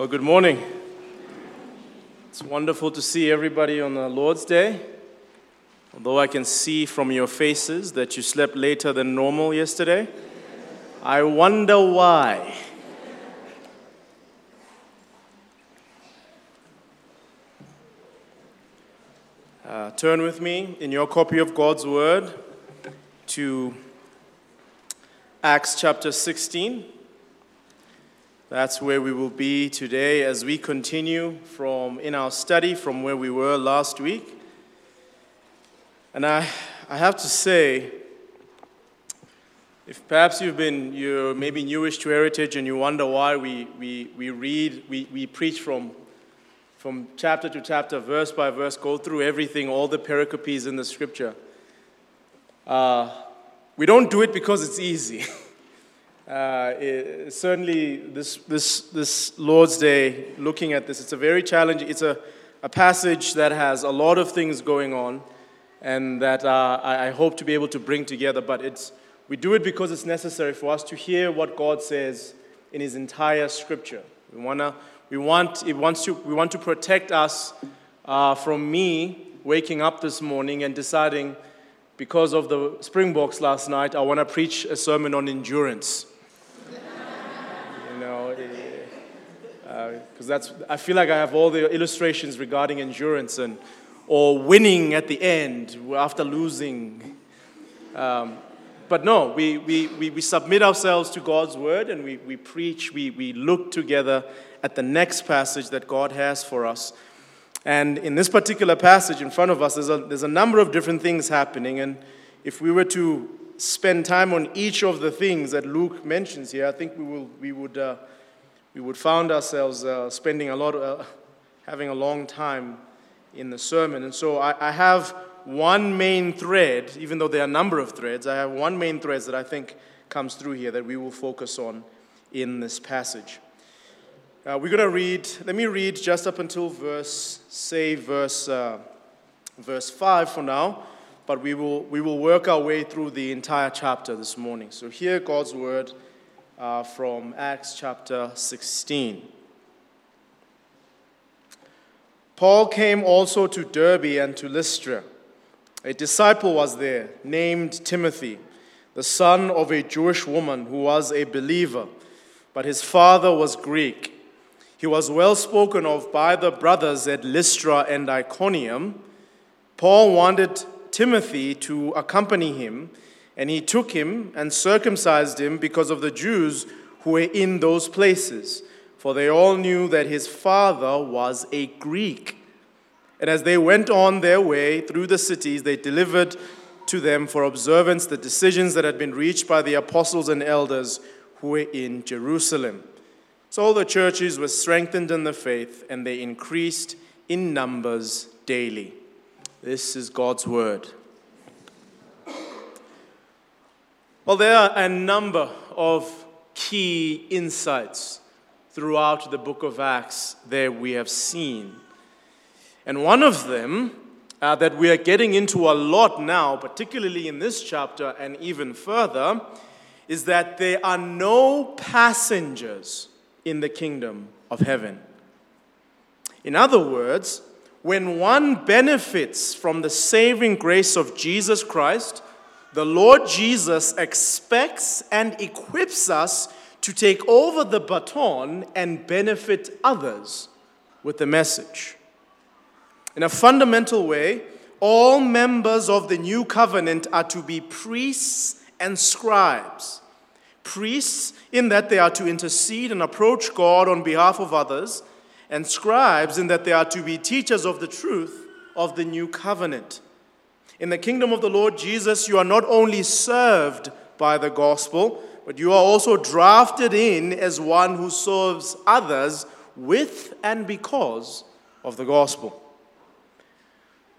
Well, good morning. It's wonderful to see everybody on the Lord's Day. Although I can see from your faces that you slept later than normal yesterday, I wonder why. Uh, turn with me in your copy of God's Word to Acts chapter 16. That's where we will be today as we continue from in our study from where we were last week. And I, I have to say, if perhaps you've been, you're maybe newish to Heritage and you wonder why we, we, we read, we, we preach from, from chapter to chapter, verse by verse, go through everything, all the pericopes in the scripture. Uh, we don't do it because it's easy. Uh, it, certainly, this, this, this Lord's Day, looking at this, it's a very challenging, it's a, a passage that has a lot of things going on and that uh, I, I hope to be able to bring together. But it's, we do it because it's necessary for us to hear what God says in His entire Scripture. We, wanna, we, want, it wants to, we want to protect us uh, from me waking up this morning and deciding, because of the Springboks last night, I want to preach a sermon on endurance. Know, because uh, that's, I feel like I have all the illustrations regarding endurance and or winning at the end after losing. Um, but no, we, we, we, we, submit ourselves to God's word and we, we preach, we, we look together at the next passage that God has for us. And in this particular passage in front of us, there's a, there's a number of different things happening. And if we were to spend time on each of the things that Luke mentions here, I think we, will, we, would, uh, we would find ourselves uh, spending a lot, uh, having a long time in the sermon. And so I, I have one main thread, even though there are a number of threads, I have one main thread that I think comes through here that we will focus on in this passage. Uh, we're going to read, let me read just up until verse, say, verse, uh, verse 5 for now, but we will, we will work our way through the entire chapter this morning. So, hear God's word uh, from Acts chapter 16. Paul came also to Derbe and to Lystra. A disciple was there named Timothy, the son of a Jewish woman who was a believer, but his father was Greek. He was well spoken of by the brothers at Lystra and Iconium. Paul wanted Timothy to accompany him, and he took him and circumcised him because of the Jews who were in those places for they all knew that his father was a Greek. And as they went on their way through the cities, they delivered to them for observance the decisions that had been reached by the apostles and elders who were in Jerusalem. So the churches were strengthened in the faith, and they increased in numbers daily. This is God's word. Well, there are a number of key insights throughout the book of Acts that we have seen. And one of them uh, that we are getting into a lot now, particularly in this chapter and even further, is that there are no passengers in the kingdom of heaven. In other words, when one benefits from the saving grace of Jesus Christ, the Lord Jesus expects and equips us to take over the baton and benefit others with the message. In a fundamental way, all members of the new covenant are to be priests and scribes. Priests, in that they are to intercede and approach God on behalf of others, and scribes, in that they are to be teachers of the truth of the new covenant. In the kingdom of the Lord Jesus, you are not only served by the gospel, but you are also drafted in as one who serves others with and because of the gospel.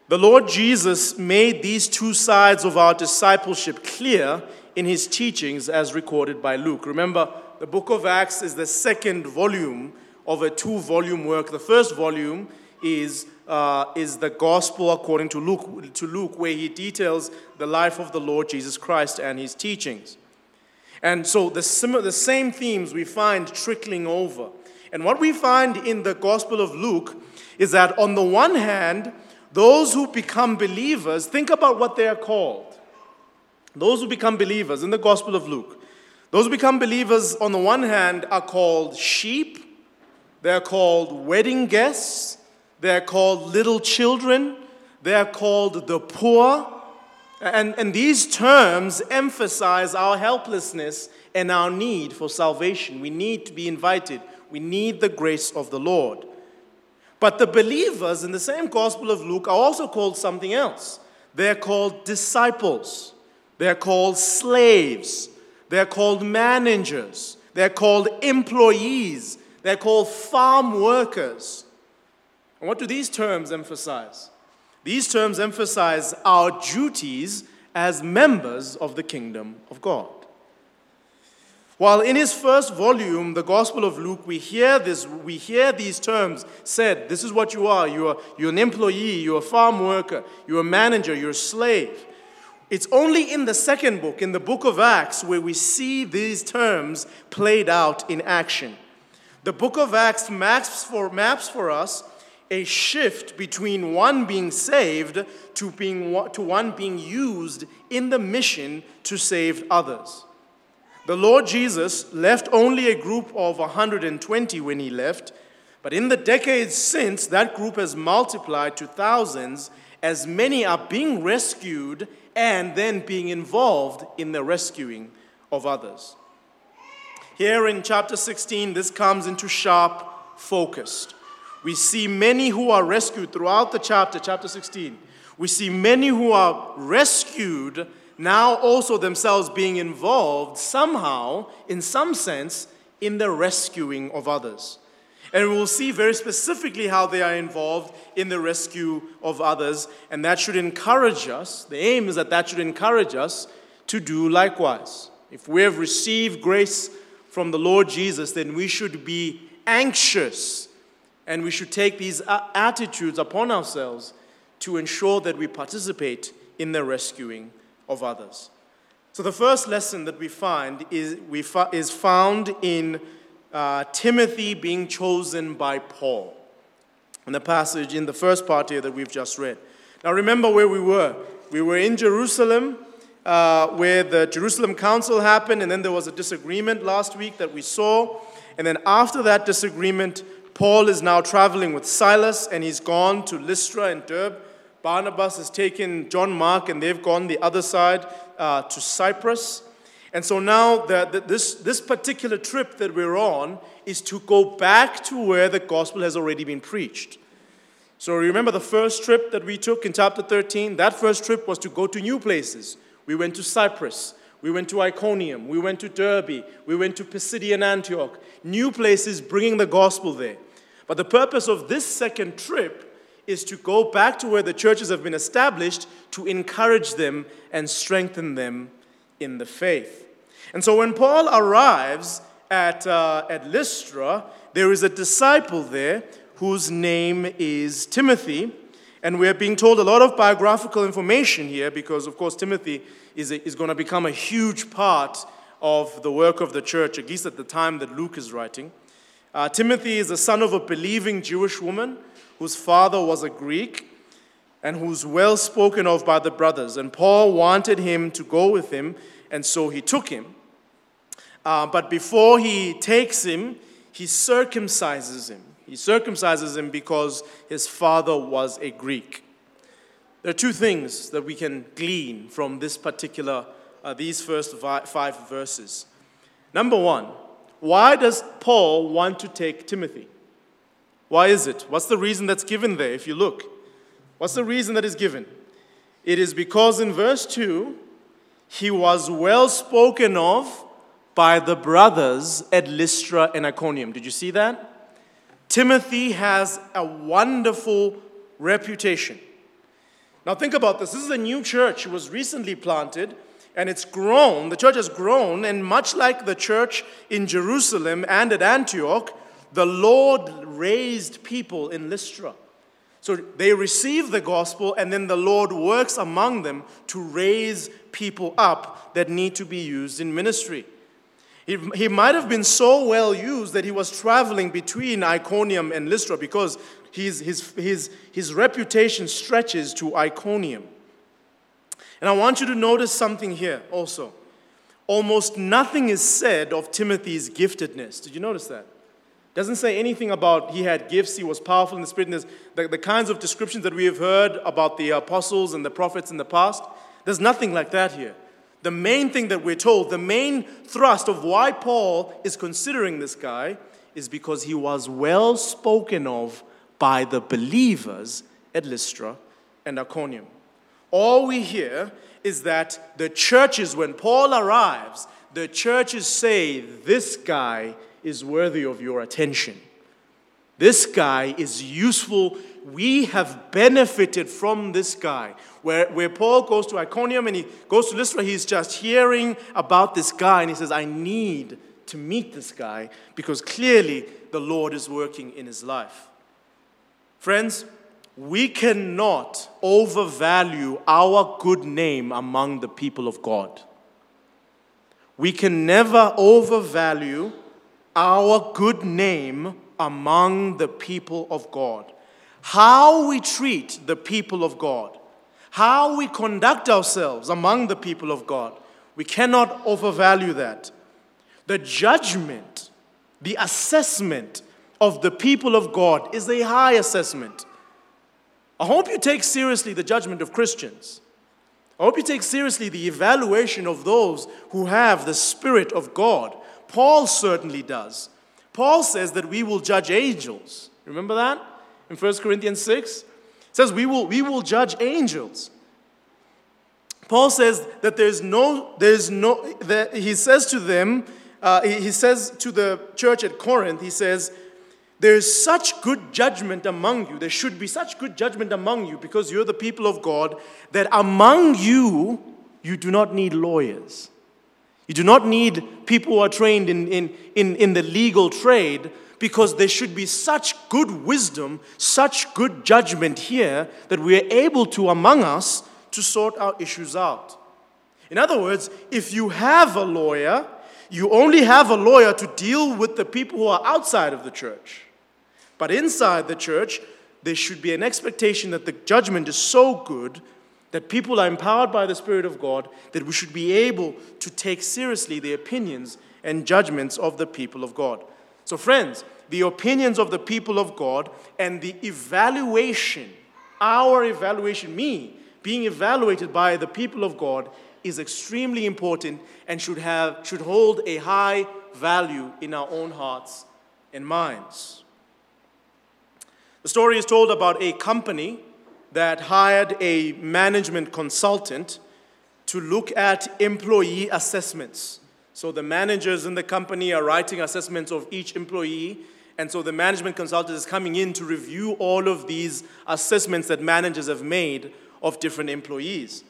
The Lord Jesus made these two sides of our discipleship clear in his teachings as recorded by Luke. Remember, the book of Acts is the second volume of a two volume work. The first volume is, uh, is the gospel according to Luke, to Luke, where he details the life of the Lord Jesus Christ and his teachings. And so the, sim- the same themes we find trickling over. And what we find in the Gospel of Luke is that on the one hand, those who become believers, think about what they are called. Those who become believers in the Gospel of Luke, those who become believers on the one hand are called sheep, they're called wedding guests, they're called little children, they're called the poor. And, and these terms emphasize our helplessness and our need for salvation. We need to be invited, we need the grace of the Lord. But the believers in the same Gospel of Luke are also called something else. They're called disciples, they're called slaves, they're called managers, they're called employees, they're called farm workers. And what do these terms emphasize? These terms emphasize our duties as members of the kingdom of God. While in his first volume, the Gospel of Luke, we hear this, we hear these terms said, this is what you are. You're, you're an employee, you're a farm worker, you're a manager, you're a slave. It's only in the second book, in the book of Acts, where we see these terms played out in action. The book of Acts maps for, maps for us a shift between one being saved to, being, to one being used in the mission to save others. The Lord Jesus left only a group of 120 when he left, but in the decades since, that group has multiplied to thousands as many are being rescued and then being involved in the rescuing of others. Here in chapter 16, this comes into sharp focus. We see many who are rescued throughout the chapter, chapter 16. We see many who are rescued now also themselves being involved somehow, in some sense, in the rescuing of others. And we'll see very specifically how they are involved in the rescue of others, and that should encourage us. The aim is that that should encourage us to do likewise. If we have received grace from the Lord Jesus, then we should be anxious and we should take these attitudes upon ourselves to ensure that we participate in the rescuing of others. So, the first lesson that we find is, we is found in uh, Timothy being chosen by Paul. In the passage in the first part here that we've just read. Now, remember where we were. We were in Jerusalem, uh, where the Jerusalem Council happened, and then there was a disagreement last week that we saw. And then, after that disagreement, Paul is now traveling with Silas, and he's gone to Lystra and Derbe Barnabas has taken John Mark and they've gone the other side uh, to Cyprus. And so now the, the, this, this particular trip that we're on is to go back to where the gospel has already been preached. So remember the first trip that we took in chapter 13? That first trip was to go to new places. We went to Cyprus. We went to Iconium. We went to Derbe. We went to Pisidian Antioch. New places bringing the gospel there. But the purpose of this second trip is to go back to where the churches have been established to encourage them and strengthen them in the faith. And so when Paul arrives at, uh, at Lystra, there is a disciple there whose name is Timothy. And we're being told a lot of biographical information here because, of course, Timothy is, a, is going to become a huge part of the work of the church, at least at the time that Luke is writing. Uh, Timothy is the son of a believing Jewish woman whose father was a Greek and who's well spoken of by the brothers. And Paul wanted him to go with him, and so he took him. Uh, but before he takes him, he circumcises him. He circumcises him because his father was a Greek. There are two things that we can glean from this particular, uh, these first five verses. Number one, why does Paul want to take Timothy? Why is it? What's the reason that's given there if you look? What's the reason that is given? It is because in verse 2, he was well spoken of by the brothers at Lystra and Iconium. Did you see that? Timothy has a wonderful reputation. Now, think about this. This is a new church. It was recently planted and it's grown. The church has grown, and much like the church in Jerusalem and at Antioch, the Lord raised people in Lystra. So they receive the gospel, and then the Lord works among them to raise people up that need to be used in ministry. He, he might have been so well used that he was traveling between Iconium and Lystra because his, his, his, his reputation stretches to Iconium. And I want you to notice something here also. Almost nothing is said of Timothy's giftedness. Did you notice that? Doesn't say anything about he had gifts, he was powerful in the spirit. And the, the kinds of descriptions that we have heard about the apostles and the prophets in the past, there's nothing like that here. The main thing that we're told, the main thrust of why Paul is considering this guy is because he was well spoken of by the believers at Lystra and Iconium. All we hear is that the churches, when Paul arrives, the churches say, This guy is worthy of your attention. This guy is useful. We have benefited from this guy. Where, where Paul goes to Iconium and he goes to Lystra, he's just hearing about this guy and he says, I need to meet this guy because clearly the Lord is working in his life. Friends, we cannot overvalue our good name among the people of God. We can never overvalue our good name among the people of God. How we treat the people of God, how we conduct ourselves among the people of God, we cannot overvalue that. The judgment, the assessment of the people of God is a high assessment. I hope you take seriously the judgment of Christians. I hope you take seriously the evaluation of those who have the Spirit of God Paul certainly does. Paul says that we will judge angels. Remember that? In 1 Corinthians 6? It says we will, we will judge angels. Paul says that there's no, there's no, that he says to them, uh, he says to the church at Corinth, he says, there's such good judgment among you. There should be such good judgment among you because you're the people of God that among you, you do not need lawyers. You do not need people who are trained in, in, in, in the legal trade because there should be such good wisdom, such good judgment here that we are able to, among us, to sort our issues out. In other words, if you have a lawyer, you only have a lawyer to deal with the people who are outside of the church. But inside the church, there should be an expectation that the judgment is so good that people are empowered by the Spirit of God, that we should be able to take seriously the opinions and judgments of the people of God. So, friends, the opinions of the people of God and the evaluation, our evaluation, me being evaluated by the people of God, is extremely important and should, have, should hold a high value in our own hearts and minds. The story is told about a company that hired a management consultant to look at employee assessments. So the managers in the company are writing assessments of each employee, and so the management consultant is coming in to review all of these assessments that managers have made of different employees.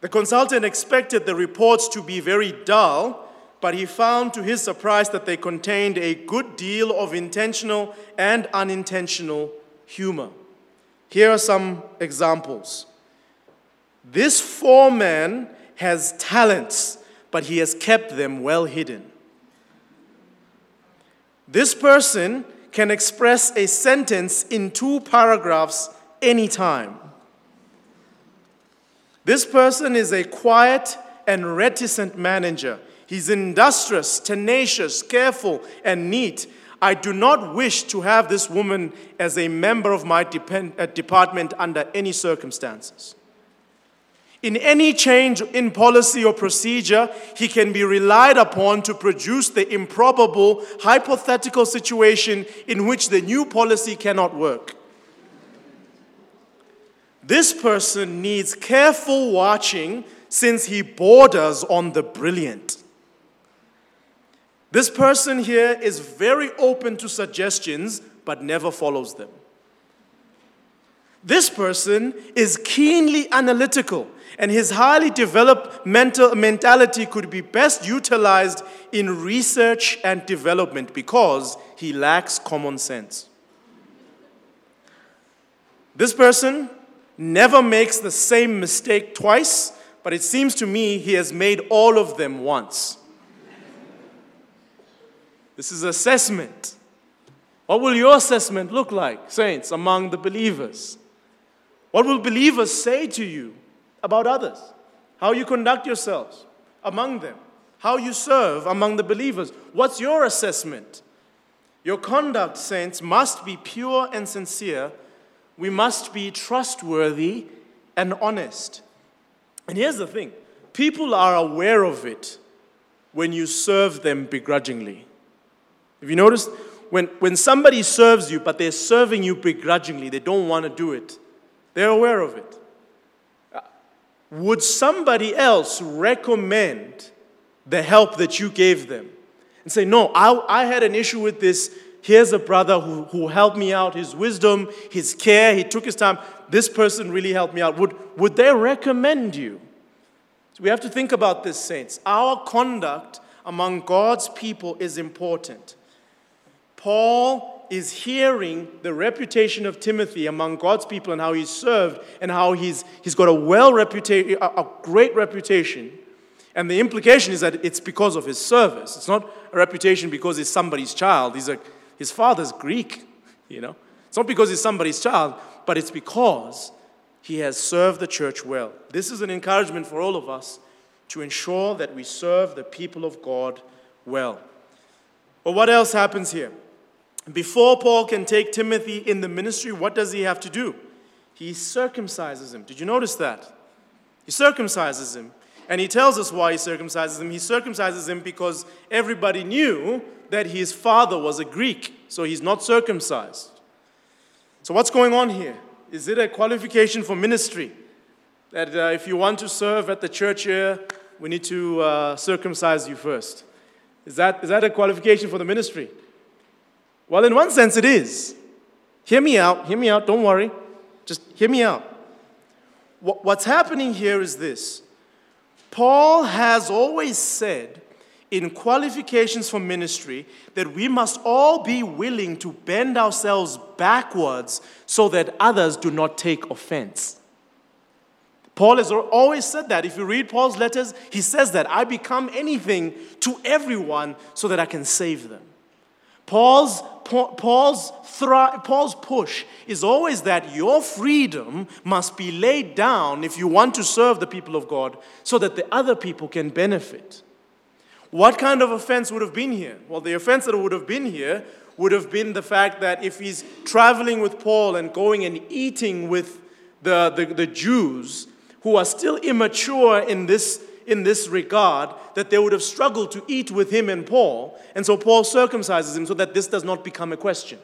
The consultant expected the reports to be very dull, but he found to his surprise that they contained a good deal of intentional and unintentional humor. Here are some examples. This foreman has talents, but he has kept them well hidden. This person can express a sentence in two paragraphs anytime. This person is a quiet and reticent manager. He's industrious, tenacious, careful, and neat. I do not wish to have this woman as a member of my depend, uh, department under any circumstances. In any change in policy or procedure, he can be relied upon to produce the improbable, hypothetical situation in which the new policy cannot work. This person needs careful watching since he borders on the brilliant. This person here is very open to suggestions, but never follows them. This person is keenly analytical, and his highly developed mental mentality could be best utilized in research and development because he lacks common sense. This person never makes the same mistake twice, but it seems to me he has made all of them once. This is assessment. What will your assessment look like, saints, among the believers? What will believers say to you about others? How you conduct yourselves among them? How you serve among the believers? What's your assessment? Your conduct, saints, must be pure and sincere. We must be trustworthy and honest. And here's the thing people are aware of it when you serve them begrudgingly. Have you noticed? When, when somebody serves you, but they're serving you begrudgingly, they don't want to do it, they're aware of it. Would somebody else recommend the help that you gave them and say, No, I, I had an issue with this. Here's a brother who, who helped me out, his wisdom, his care, he took his time. This person really helped me out. Would, would they recommend you? So we have to think about this, saints. Our conduct among God's people is important. Paul is hearing the reputation of Timothy among God's people and how he's served and how he's, he's got a well reputation, a, a great reputation. And the implication is that it's because of his service. It's not a reputation because he's somebody's child. He's a, his father's Greek, you know. It's not because he's somebody's child, but it's because he has served the church well. This is an encouragement for all of us to ensure that we serve the people of God well. But what else happens here? Before Paul can take Timothy in the ministry, what does he have to do? He circumcises him. Did you notice that? He circumcises him. And he tells us why he circumcises him. He circumcises him because everybody knew that his father was a Greek, so he's not circumcised. So, what's going on here? Is it a qualification for ministry? That uh, if you want to serve at the church here, we need to uh, circumcise you first. Is that, is that a qualification for the ministry? Well, in one sense, it is. Hear me out, hear me out, don't worry. Just hear me out. What's happening here is this Paul has always said in qualifications for ministry that we must all be willing to bend ourselves backwards so that others do not take offense. Paul has always said that. If you read Paul's letters, he says that I become anything to everyone so that I can save them. Paul's, Paul's, Paul's push is always that your freedom must be laid down if you want to serve the people of God so that the other people can benefit. What kind of offense would have been here? Well, the offense that would have been here would have been the fact that if he's traveling with Paul and going and eating with the, the, the Jews who are still immature in this in this regard that they would have struggled to eat with him and Paul. And so Paul circumcises him so that this does not become a question.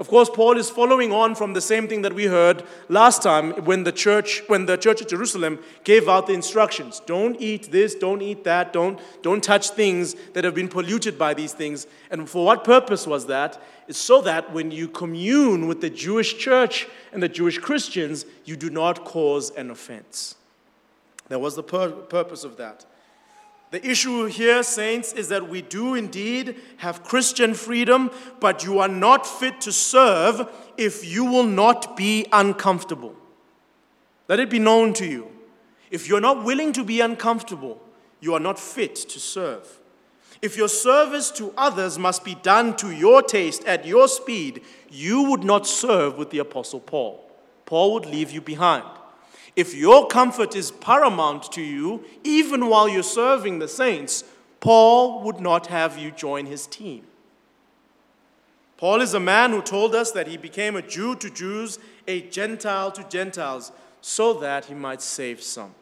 Of course, Paul is following on from the same thing that we heard last time when the church, when the church at Jerusalem gave out the instructions. Don't eat this, don't eat that, don't, don't touch things that have been polluted by these things. And for what purpose was that? It's so that when you commune with the Jewish church and the Jewish Christians, you do not cause an offense. That was the pur- purpose of that. The issue here, saints, is that we do indeed have Christian freedom, but you are not fit to serve if you will not be uncomfortable. Let it be known to you. If you're not willing to be uncomfortable, you are not fit to serve. If your service to others must be done to your taste, at your speed, you would not serve with the Apostle Paul. Paul would leave you behind. If your comfort is paramount to you, even while you're serving the saints, Paul would not have you join his team. Paul is a man who told us that he became a Jew to Jews, a Gentile to Gentiles, so that he might save some.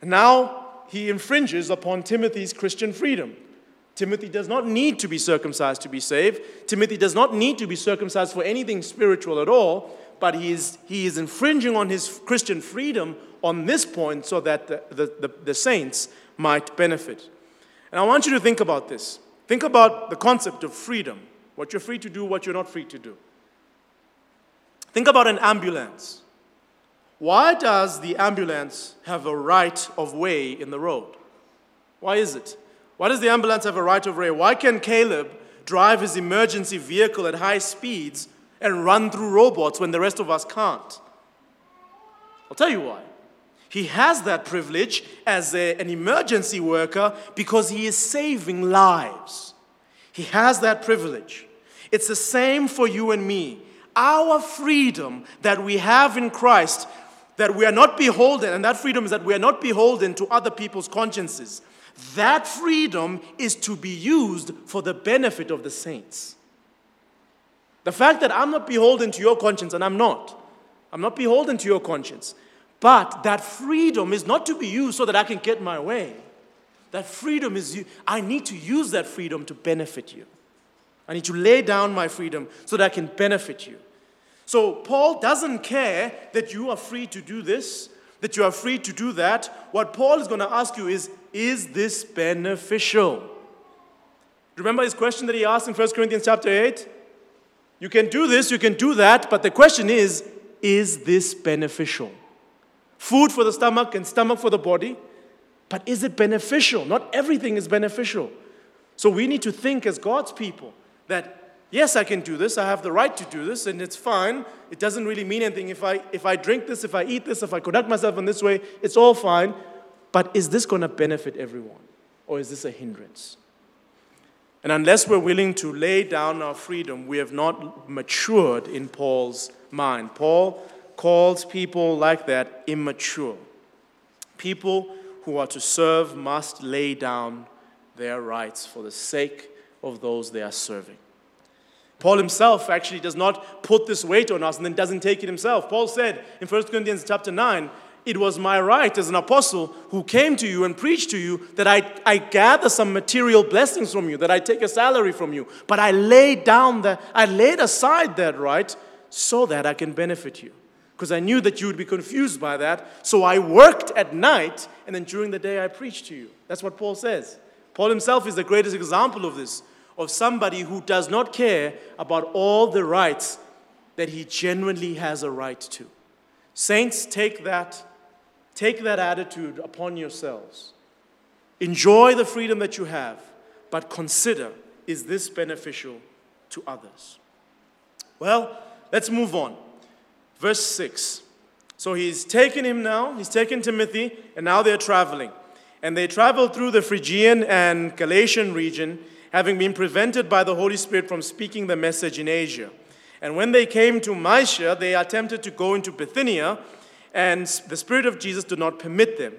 And now he infringes upon Timothy's Christian freedom. Timothy does not need to be circumcised to be saved. Timothy does not need to be circumcised for anything spiritual at all but he is, he is infringing on his Christian freedom on this point so that the, the, the, the saints might benefit. And I want you to think about this. Think about the concept of freedom what you're free to do, what you're not free to do. Think about an ambulance. Why does the ambulance have a right of way in the road? Why is it? Why does the ambulance have a right of way? Why can Caleb drive his emergency vehicle at high speeds and run through robots when the rest of us can't. I'll tell you why. He has that privilege as a, an emergency worker because he is saving lives. He has that privilege. It's the same for you and me. Our freedom that we have in Christ, that we are not beholden, and that freedom is that we are not beholden to other people's consciences. That freedom is to be used for the benefit of the saints. The fact that I'm not beholden to your conscience, and I'm not, I'm not beholden to your conscience, but that freedom is not to be used so that I can get my way. That freedom is, I need to use that freedom to benefit you. I need to lay down my freedom so that I can benefit you. So Paul doesn't care that you are free to do this, that you are free to do that. What Paul is going to ask you is, is this beneficial? Remember his question that he asked in 1 Corinthians chapter 8? You can do this, you can do that, but the question is, is this beneficial? Food for the stomach and stomach for the body, but is it beneficial? Not everything is beneficial. So we need to think as God's people that yes, I can do this, I have the right to do this, and it's fine. It doesn't really mean anything. If I, if I drink this, if I eat this, if I conduct myself in this way, it's all fine. But is this going to benefit everyone? Or is this a hindrance? And unless we're willing to lay down our freedom, we have not matured in Paul's mind. Paul calls people like that immature. People who are to serve must lay down their rights for the sake of those they are serving. Paul himself actually does not put this weight on us and then doesn't take it himself. Paul said in 1 Corinthians chapter 9, it was my right as an apostle who came to you and preached to you that I, I gather some material blessings from you, that I take a salary from you. But I laid down that, I laid aside that right so that I can benefit you because I knew that you would be confused by that. So I worked at night, and then during the day I preached to you. That's what Paul says. Paul himself is the greatest example of this, of somebody who does not care about all the rights that he genuinely has a right to. Saints, take that, take that attitude upon yourselves. Enjoy the freedom that you have, but consider is this beneficial to others? Well, let's move on. Verse 6. So he's taken him now, he's taken Timothy, and now they're traveling. And they travel through the Phrygian and Galatian region, having been prevented by the Holy Spirit from speaking the message in Asia. And when they came to Mysia, they attempted to go into Bithynia, and the Spirit of Jesus did not permit them.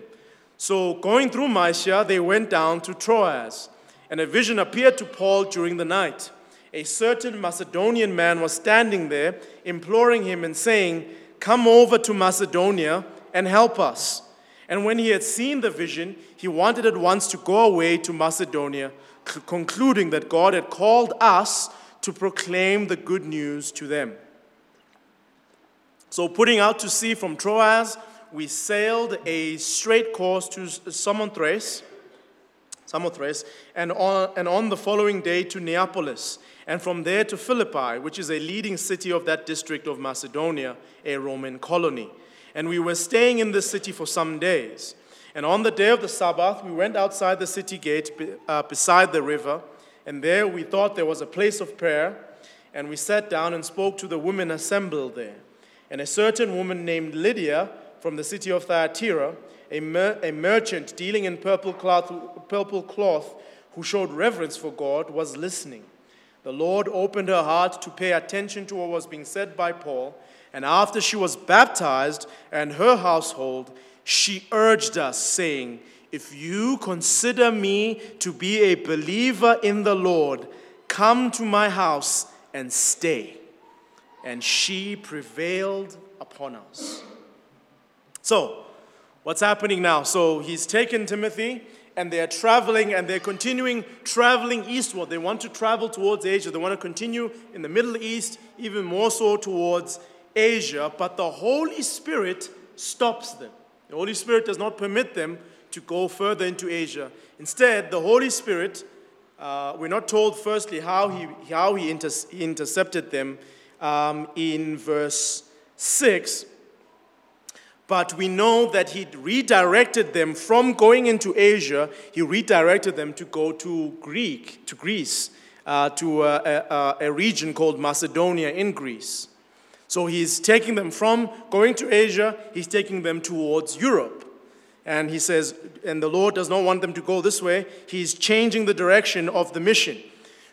So, going through Mysia, they went down to Troas, and a vision appeared to Paul during the night a certain Macedonian man was standing there, imploring him and saying, Come over to Macedonia and help us. And when he had seen the vision, he wanted at once to go away to Macedonia, concluding that God had called us to proclaim the good news to them. So, putting out to sea from Troas, we sailed a straight course to Samothrace, Samothrace and, on, and on the following day to Neapolis and from there to Philippi, which is a leading city of that district of Macedonia, a Roman colony. And we were staying in this city for some days. And on the day of the Sabbath, we went outside the city gate uh, beside the river, and there we thought there was a place of prayer, and we sat down and spoke to the women assembled there. And a certain woman named Lydia from the city of Thyatira, a, mer- a merchant dealing in purple cloth, purple cloth, who showed reverence for God, was listening. The Lord opened her heart to pay attention to what was being said by Paul, and after she was baptized and her household, she urged us, saying, If you consider me to be a believer in the Lord, come to my house and stay. And she prevailed upon us. So, what's happening now? So, he's taken Timothy and they are traveling and they're continuing traveling eastward. They want to travel towards Asia. They want to continue in the Middle East, even more so towards Asia. But the Holy Spirit stops them. The Holy Spirit does not permit them to go further into Asia. Instead, the Holy Spirit, uh, we're not told firstly how he, how he, inter- he intercepted them um, in verse 6 but we know that he redirected them from going into Asia, he redirected them to go to Greek, to Greece, uh, to a, a, a region called Macedonia in Greece. So he's taking them from going to Asia, he's taking them towards Europe. And he says, and the Lord does not want them to go this way. He's changing the direction of the mission.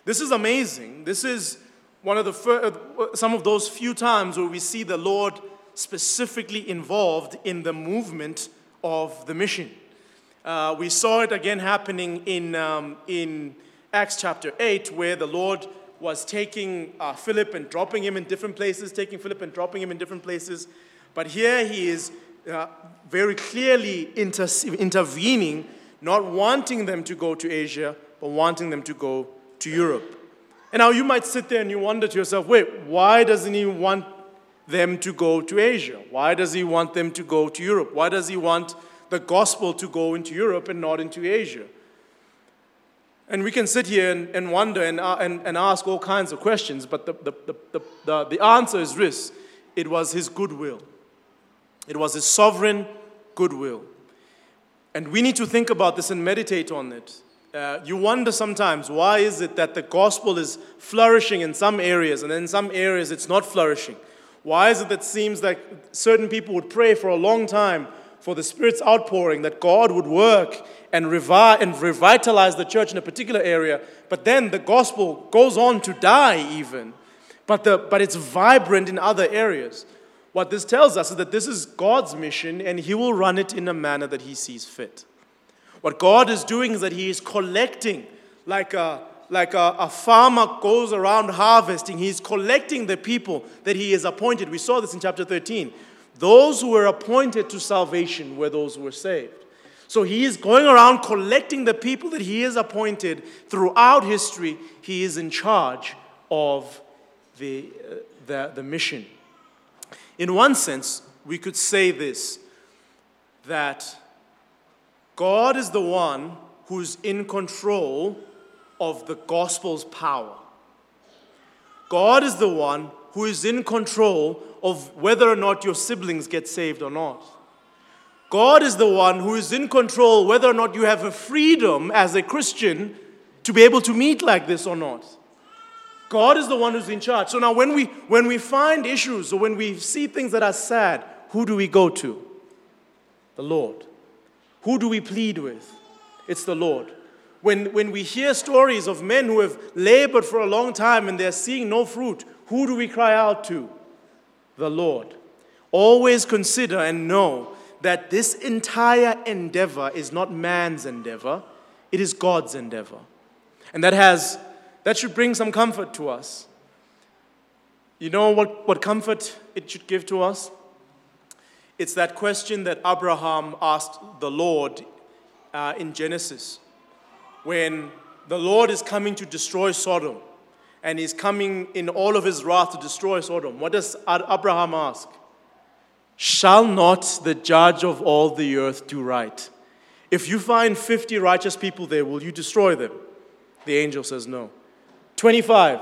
This is amazing. This is one of the fir- uh, some of those few times where we see the Lord specifically involved in the movement of the mission. Uh, we saw it again happening in, um, in Acts chapter 8, where the Lord was taking uh, Philip and dropping him in different places, taking Philip and dropping him in different places. But here he is uh, very clearly inter- intervening, not wanting them to go to Asia, but wanting them to go to Europe. And now you might sit there and you wonder to yourself, wait, why doesn't he want them to go to Asia? Why does he want them to go to Europe? Why does he want the gospel to go into Europe and not into Asia? And we can sit here and, and wonder and, uh, and, and ask all kinds of questions, but the, the, the, the, the answer is this it was his goodwill. It was his sovereign goodwill. And we need to think about this and meditate on it. Uh, you wonder sometimes why is it that the gospel is flourishing in some areas and in some areas it's not flourishing? Why is it that seems that certain people would pray for a long time for the Spirit's outpouring, that God would work and, revive, and revitalize the church in a particular area, but then the gospel goes on to die even. But, the, but it's vibrant in other areas. What this tells us is that this is God's mission and He will run it in a manner that He sees fit. What God is doing is that He is collecting like a, like a, a, farmer goes around harvesting, he's collecting the people that he has appointed. We saw this in chapter 13. Those who were appointed to salvation were those who were saved. So he is going around collecting the people that he has appointed throughout history. He is in charge of the, uh, the, the mission. In one sense, we could say this that God is the one who's in control of the gospel's power. God is the one who is in control of whether or not your siblings get saved or not. God is the one who is in control whether or not you have a freedom as a Christian to be able to meet like this or not. God is the one who's in charge. So now when we when we find issues or when we see things that are sad, who do we go to? The Lord. Who do we plead with? It's the Lord. When, when we hear stories of men who have labored for a long time and they're seeing no fruit, who do we cry out to? The Lord. Always consider and know that this entire endeavor is not man's endeavor, it is God's endeavor. And that has that should bring some comfort to us. You know what, what comfort it should give to us? It's that question that Abraham asked the Lord uh, in Genesis when the Lord is coming to destroy Sodom and he's coming in all of his wrath to destroy Sodom, what does Abraham ask? Shall not the judge of all the earth do right? If you find 50 righteous people there, will you destroy them? The angel says no. 25,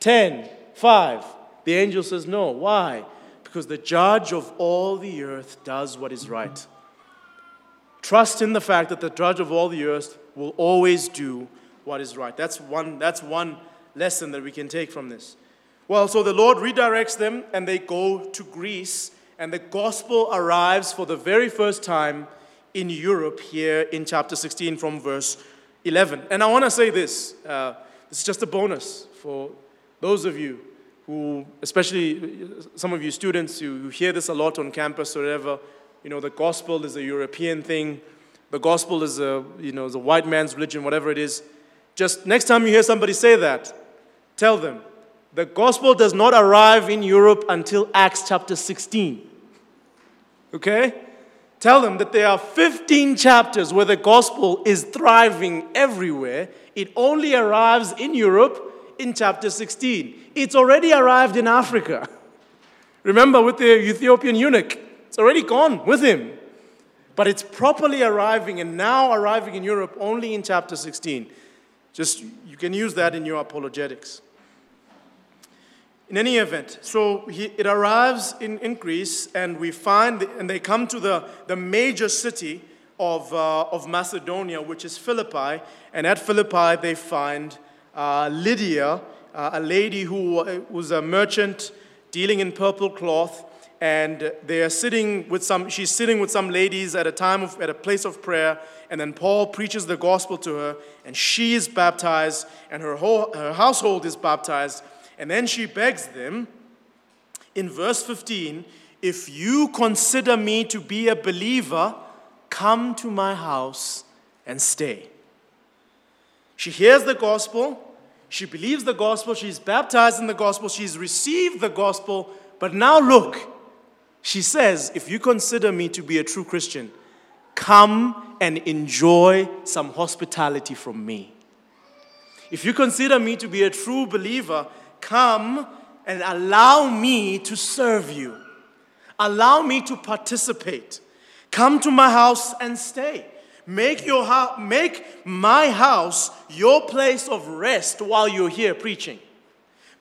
10, 5. The angel says no. Why? Because the judge of all the earth does what is right. Trust in the fact that the judge of all the earth will always do what is right. That's one, that's one lesson that we can take from this. Well, so the Lord redirects them and they go to Greece, and the gospel arrives for the very first time in Europe here in chapter 16 from verse 11. And I want to say this uh, this is just a bonus for those of you who, especially some of you students who hear this a lot on campus or whatever, you know, the gospel is a European thing the gospel is a, you know, is a white man's religion, whatever it is. Just next time you hear somebody say that, tell them the gospel does not arrive in Europe until Acts chapter 16. Okay? Tell them that there are 15 chapters where the gospel is thriving everywhere. It only arrives in Europe in chapter 16. It's already arrived in Africa. Remember with the Ethiopian eunuch, it's already gone with him but it's properly arriving and now arriving in Europe only in chapter 16. Just you can use that in your apologetics. In any event, so he, it arrives in, in Greece, and we find, and they come to the, the major city of, uh, of Macedonia, which is Philippi. And at Philippi, they find uh, Lydia, uh, a lady who was a merchant dealing in purple cloth, and they are sitting with some, she's sitting with some ladies at a time of, at a place of prayer, and then Paul preaches the gospel to her, and she is baptized, and her whole her household is baptized, and then she begs them in verse 15, if you consider me to be a believer, come to my house and stay. She hears the gospel, she believes the gospel, she's baptized in the gospel, she's received the gospel, but now look, she says, If you consider me to be a true Christian, come and enjoy some hospitality from me. If you consider me to be a true believer, come and allow me to serve you. Allow me to participate. Come to my house and stay. Make, your house, make my house your place of rest while you're here preaching.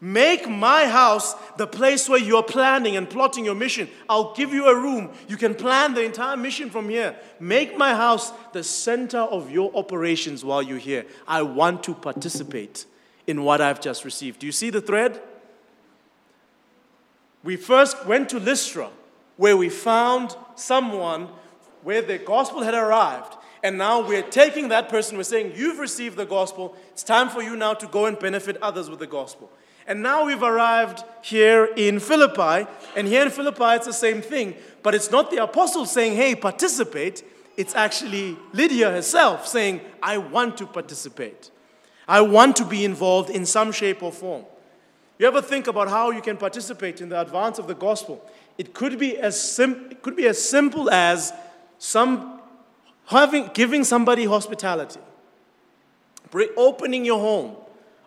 Make my house the place where you're planning and plotting your mission. I'll give you a room. You can plan the entire mission from here. Make my house the center of your operations while you're here. I want to participate in what I've just received. Do you see the thread? We first went to Lystra, where we found someone where the gospel had arrived. And now we're taking that person, we're saying, You've received the gospel. It's time for you now to go and benefit others with the gospel. And now we've arrived here in Philippi, and here in Philippi it's the same thing, but it's not the apostles saying, hey, participate. It's actually Lydia herself saying, I want to participate. I want to be involved in some shape or form. You ever think about how you can participate in the advance of the gospel? It could be as, sim- it could be as simple as some having, giving somebody hospitality, opening your home,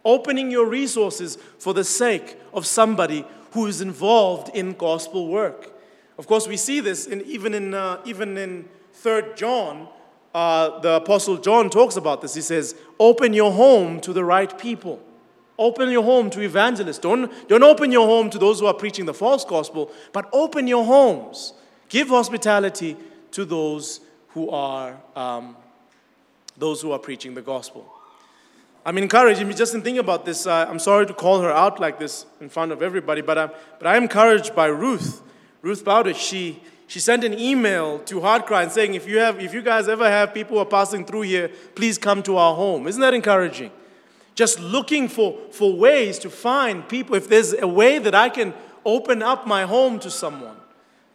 opening your resources for the sake of somebody who is involved in gospel work. Of course, we see this in, even in uh, even in Third John. Uh, the apostle John talks about this. He says, "Open your home to the right people. Open your home to evangelists. Don't don't open your home to those who are preaching the false gospel, but open your homes. Give hospitality to those who are um, those who are preaching the gospel." I'm encouraged, just in thinking about this, uh, I'm sorry to call her out like this in front of everybody, but I'm, but I'm encouraged by Ruth. Ruth Bowditch, she, she sent an email to Heartcry and saying, if you, have, if you guys ever have people who are passing through here, please come to our home. Isn't that encouraging? Just looking for, for ways to find people. If there's a way that I can open up my home to someone,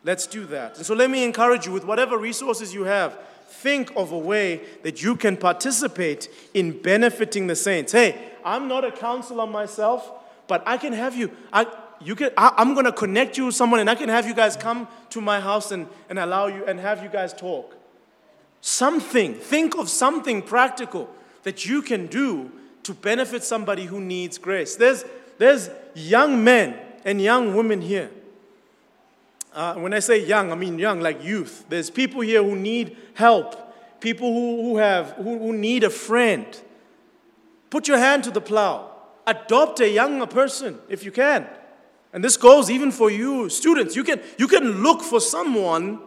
let's do that. And so let me encourage you with whatever resources you have think of a way that you can participate in benefiting the saints. Hey, I'm not a counselor myself, but I can have you. I, you can, I, am going to connect you with someone and I can have you guys come to my house and, and allow you and have you guys talk. Something, think of something practical that you can do to benefit somebody who needs grace. There's, there's young men and young women here uh, when I say young, I mean young, like youth. There's people here who need help, people who, who, have, who, who need a friend. Put your hand to the plow. Adopt a younger person if you can. And this goes even for you, students. You can, you can look for someone,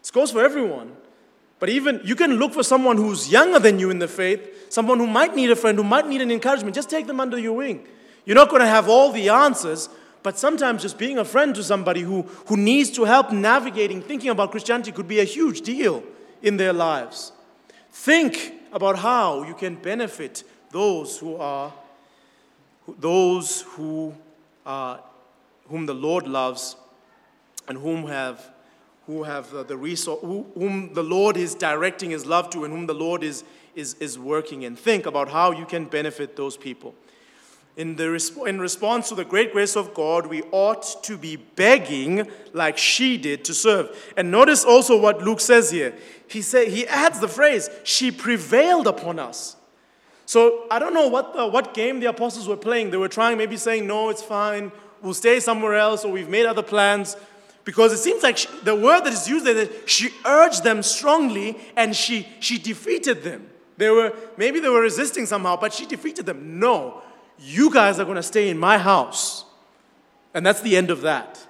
this goes for everyone. But even you can look for someone who's younger than you in the faith, someone who might need a friend, who might need an encouragement. Just take them under your wing. You're not going to have all the answers, but sometimes just being a friend to somebody who, who needs to help navigating, thinking about Christianity could be a huge deal in their lives. Think about how you can benefit those who are those who uh, whom the Lord loves and whom have who have uh, the resource who, whom the Lord is directing his love to and whom the Lord is is is working in. Think about how you can benefit those people. In, the, in response to the great grace of God, we ought to be begging like she did to serve. And notice also what Luke says here. He, say, he adds the phrase, she prevailed upon us. So I don't know what, the, what game the apostles were playing. They were trying, maybe saying, no, it's fine, we'll stay somewhere else, or we've made other plans. Because it seems like she, the word that is used there, that she urged them strongly and she, she defeated them. They were, maybe they were resisting somehow, but she defeated them. No, you guys are going to stay in my house. And that's the end of that.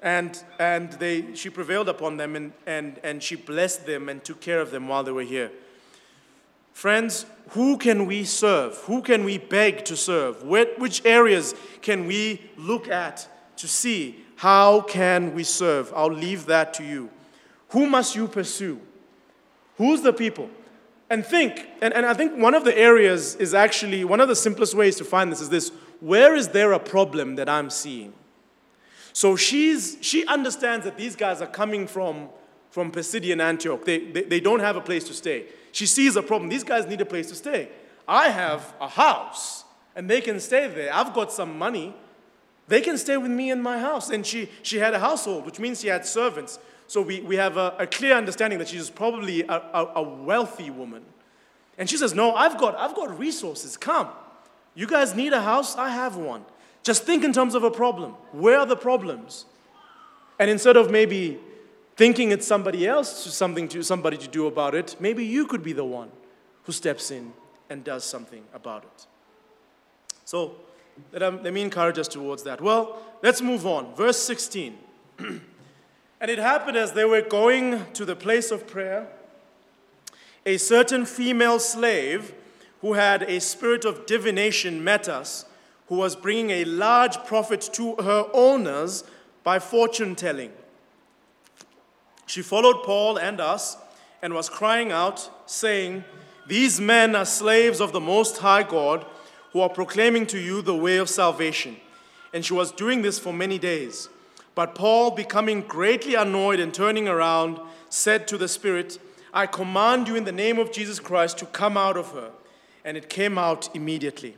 And, and they, she prevailed upon them and, and, and she blessed them and took care of them while they were here. Friends, who can we serve? Who can we beg to serve? which areas can we look at to see how can we serve. I'll leave that to you. Who must you pursue? Who's the people? And think, and, and I think one of the areas is actually, one of the simplest ways to find this is this where is there a problem that I'm seeing? So she's, she understands that these guys are coming from, from Pisidian Antioch. They, they, they don't have a place to stay. She sees a problem. These guys need a place to stay. I have a house and they can stay there. I've got some money. They can stay with me in my house. And she, she had a household, which means she had servants. So we, we have a, a clear understanding that she's probably a, a, a wealthy woman. And she says, No, I've got, I've got resources. Come. You guys need a house? I have one. Just think in terms of a problem. Where are the problems? And instead of maybe thinking it's somebody else something to somebody to do about it, maybe you could be the one who steps in and does something about it. So let, um, let me encourage us towards that. Well, let's move on. Verse 16. and it happened as they were going to the place of prayer, a certain female slave who had a spirit of divination met us, who was bringing a large profit to her owners by fortune telling. She followed Paul and us and was crying out, saying, These men are slaves of the Most High God, who are proclaiming to you the way of salvation. And she was doing this for many days. But Paul, becoming greatly annoyed and turning around, said to the Spirit, I command you in the name of Jesus Christ to come out of her and it came out immediately.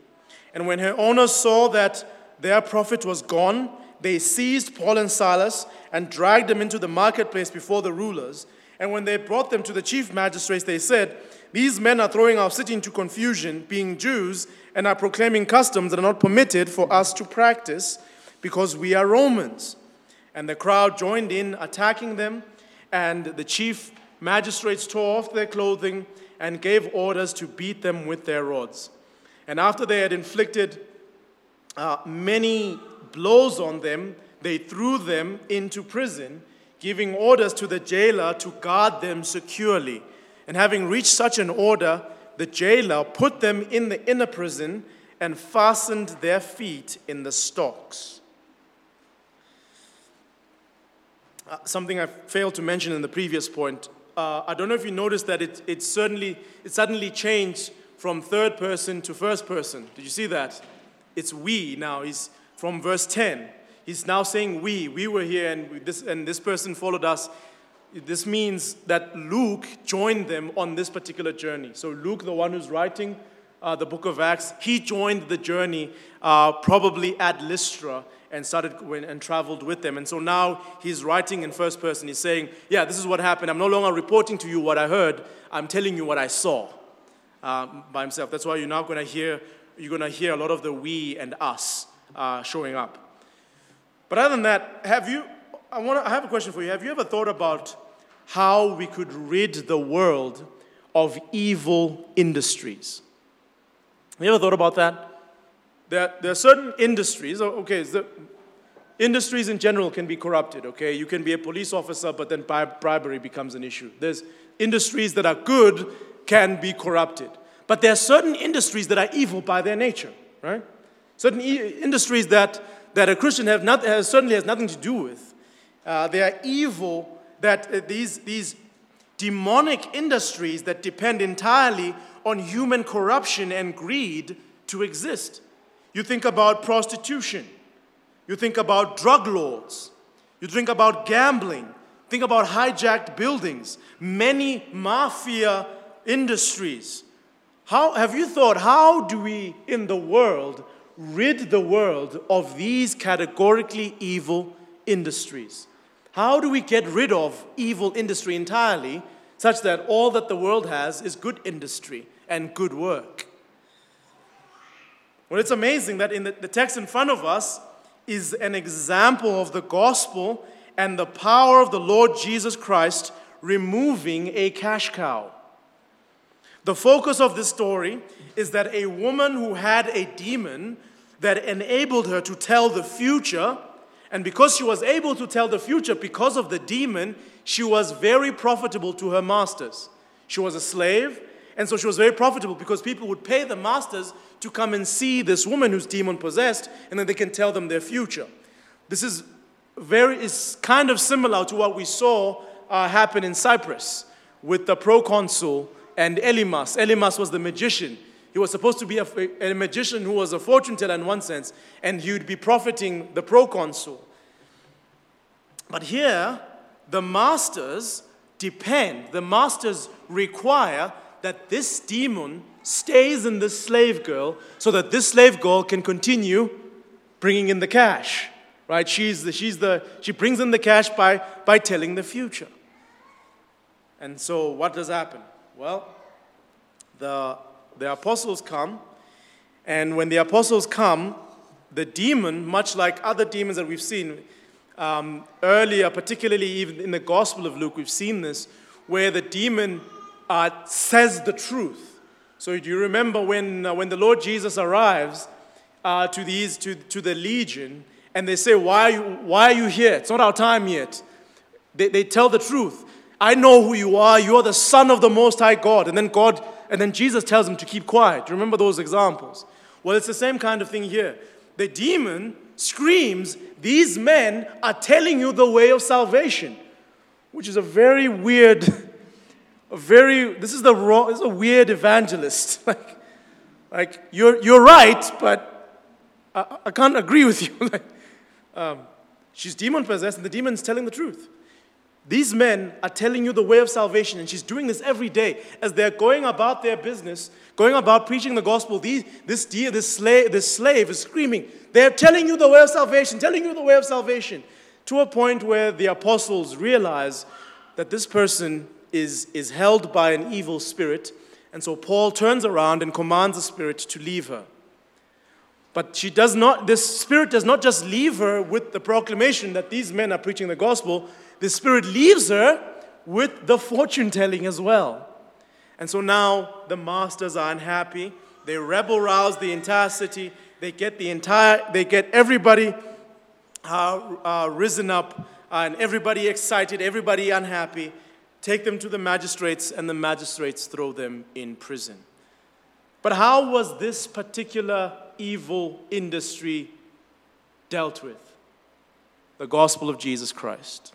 And when her owners saw that their profit was gone, they seized Paul and Silas and dragged them into the marketplace before the rulers. And when they brought them to the chief magistrates, they said, These men are throwing our city into confusion, being Jews, and are proclaiming customs that are not permitted for us to practice because we are Romans. And the crowd joined in, attacking them, and the chief magistrates tore off their clothing and gave orders to beat them with their rods. And after they had inflicted uh, many blows on them, they threw them into prison, giving orders to the jailer to guard them securely. And having reached such an order, the jailer put them in the inner prison and fastened their feet in the stocks. Uh, something I failed to mention in the previous point uh, I don't know if you noticed that it, it, certainly, it suddenly changed from third person to first person. Did you see that? It's we now. He's from verse 10. He's now saying we. We were here and this, and this person followed us. This means that Luke joined them on this particular journey. So, Luke, the one who's writing uh, the book of Acts, he joined the journey uh, probably at Lystra and started and traveled with them. And so now he's writing in first person. He's saying, Yeah, this is what happened. I'm no longer reporting to you what I heard, I'm telling you what I saw um, by himself. That's why you're now going to hear, you're going to hear a lot of the we and us uh, showing up. But other than that, have you, I, wanna, I have a question for you. Have you ever thought about how we could rid the world of evil industries? Have you ever thought about that? There, there are certain industries, okay, the, industries in general can be corrupted, okay? You can be a police officer, but then bribery becomes an issue. There's industries that are good can be corrupted. But there are certain industries that are evil by their nature, right? Certain e- industries that, that a Christian have not, has, certainly has nothing to do with. Uh, they are evil that uh, these, these demonic industries that depend entirely on human corruption and greed to exist. You think about prostitution. You think about drug lords. You think about gambling. Think about hijacked buildings. Many mafia industries. How have you thought, how do we in the world rid the world of these categorically evil industries? How do we get rid of evil industry entirely such that all that the world has is good industry and good work? Well, it's amazing that in the, the text in front of us is an example of the gospel and the power of the Lord Jesus Christ removing a cash cow. The focus of this story is that a woman who had a demon that enabled her to tell the future, and because she was able to tell the future because of the demon, she was very profitable to her masters. She was a slave, and so she was very profitable because people would pay the masters to come and see this woman who's demon possessed, and then they can tell them their future. This is very is kind of similar to what we saw uh, happen in Cyprus with the proconsul and Elymas. Elymas was the magician. He was supposed to be a, a magician who was a fortune teller in one sense, and he would be profiting the proconsul. But here, the masters depend, the masters require that this demon stays in this slave girl so that this slave girl can continue bringing in the cash right? She's the, she's the she brings in the cash by by telling the future. And so what does happen? Well the the apostles come and when the apostles come the demon much like other demons that we've seen um, earlier particularly even in the gospel of luke we've seen this where the demon uh, says the truth so do you remember when, uh, when the Lord Jesus arrives uh, to, these, to, to the legion and they say, why are, you, why are you here? It's not our time yet. They, they tell the truth. I know who you are. You are the Son of the Most High God. And then God, and then Jesus tells them to keep quiet. Do you remember those examples? Well, it's the same kind of thing here. The demon screams, These men are telling you the way of salvation, which is a very weird a very, this is the wrong, this is a weird evangelist. like, like you're, you're right, but I, I can't agree with you. like, um, she's demon possessed, and the demon's telling the truth. These men are telling you the way of salvation, and she's doing this every day as they're going about their business, going about preaching the gospel. These, this, dear, this, slave, this slave is screaming, They're telling you the way of salvation, telling you the way of salvation, to a point where the apostles realize that this person is, is held by an evil spirit. And so Paul turns around and commands the spirit to leave her. But she does not, this spirit does not just leave her with the proclamation that these men are preaching the gospel, the spirit leaves her with the fortune telling as well. And so now the masters are unhappy. They rebel rouse the entire city. They get the entire, they get everybody uh, uh, risen up uh, and everybody excited, everybody unhappy take them to the magistrates, and the magistrates throw them in prison. But how was this particular evil industry dealt with? The gospel of Jesus Christ.